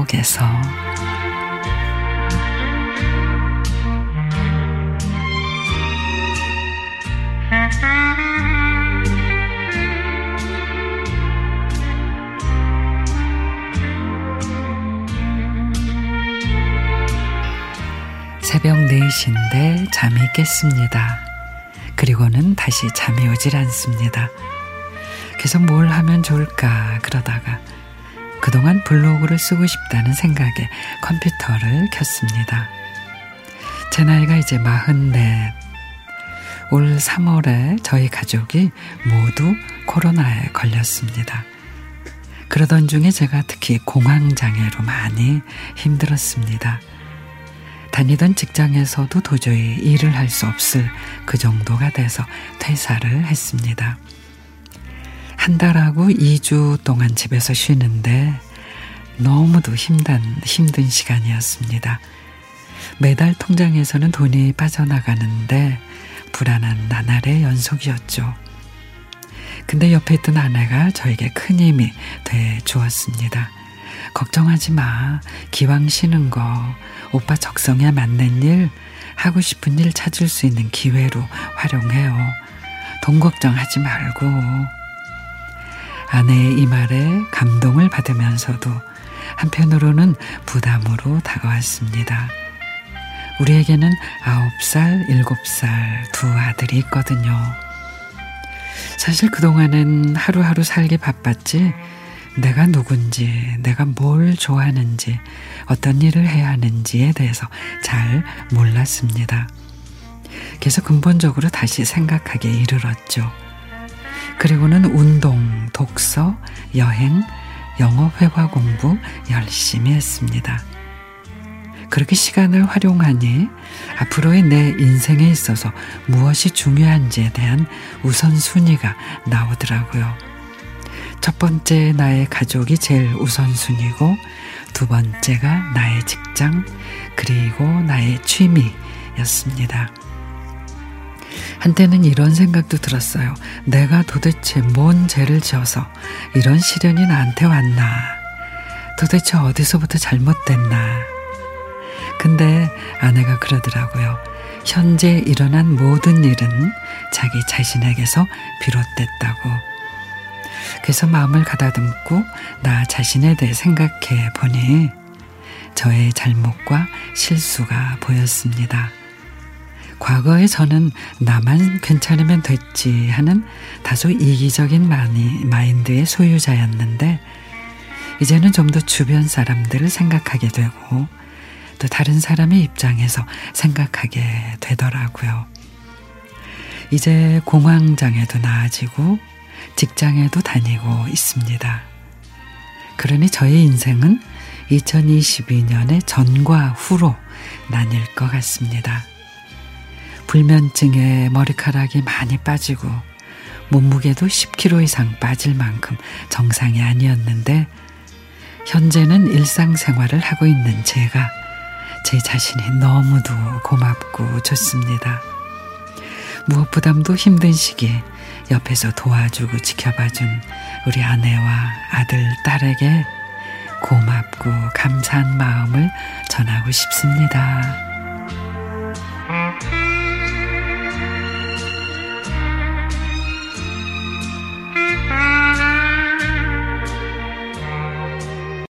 속에서 새벽 4시인데 잠이 깼습니다. 그리고는 다시 잠이 오질 않습니다. 계속 뭘 하면 좋을까 그러다가 그동안 블로그를 쓰고 싶다는 생각에 컴퓨터를 켰습니다. 제 나이가 이제 마흔넷. 올 3월에 저희 가족이 모두 코로나에 걸렸습니다. 그러던 중에 제가 특히 공황장애로 많이 힘들었습니다. 다니던 직장에서도 도저히 일을 할 수 없을 그 정도가 돼서 퇴사를 했습니다. 한 달하고 2주 동안 집에서 쉬는데 너무도 힘든, 힘든 시간이었습니다. 매달 통장에서는 돈이 빠져나가는데 불안한 나날의 연속이었죠. 근데 옆에 있던 아내가 저에게 큰 힘이 돼 주었습니다. 걱정하지 마. 기왕 쉬는 거 오빠 적성에 맞는 일, 하고 싶은 일 찾을 수 있는 기회로 활용해요. 돈 걱정하지 말고. 아내의 이 말에 감동을 받으면서도 한편으로는 부담으로 다가왔습니다. 우리에게는 아홉 살, 일곱 살두 아들이 있거든요. 사실 그동안은 하루하루 살기 바빴지 내가 누군지, 내가 뭘 좋아하는지, 어떤 일을 해야 하는지에 대해서 잘 몰랐습니다. 그래서 근본적으로 다시 생각하기에 이르렀죠. 그리고는 운동, 독서, 여행, 영어 회화 공부 열심히 했습니다. 그렇게 시간을 활용하니 앞으로의 내 인생에 있어서 무엇이 중요한지에 대한 우선순위가 나오더라고요. 첫 번째 나의 가족이 제일 우선순위고 두 번째가 나의 직장 그리고 나의 취미였습니다. 한때는 이런 생각도 들었어요. 내가 도대체 뭔 죄를 지어서 이런 시련이 나한테 왔나? 도대체 어디서부터 잘못됐나? 근데 아내가 그러더라고요. 현재 일어난 모든 일은 자기 자신에게서 비롯됐다고. 그래서 마음을 가다듬고 나 자신에 대해 생각해 보니 저의 잘못과 실수가 보였습니다. 과거에 저는 나만 괜찮으면 됐지 하는 다소 이기적인 마인드의 소유자였는데 이제는 좀 더 주변 사람들을 생각하게 되고 또 다른 사람의 입장에서 생각하게 되더라고요. 이제 공황장애도 나아지고 직장에도 다니고 있습니다. 그러니 저의 인생은 2022년의 전과 후로 나뉠 것 같습니다. 불면증에 머리카락이 많이 빠지고 몸무게도 10kg 이상 빠질 만큼 정상이 아니었는데 현재는 일상생활을 하고 있는 제가 제 자신이 너무도 고맙고 좋습니다. 무엇보다도 힘든 시기 옆에서 도와주고 지켜봐준 우리 아내와 아들, 딸에게 고맙고 감사한 마음을 전하고 싶습니다.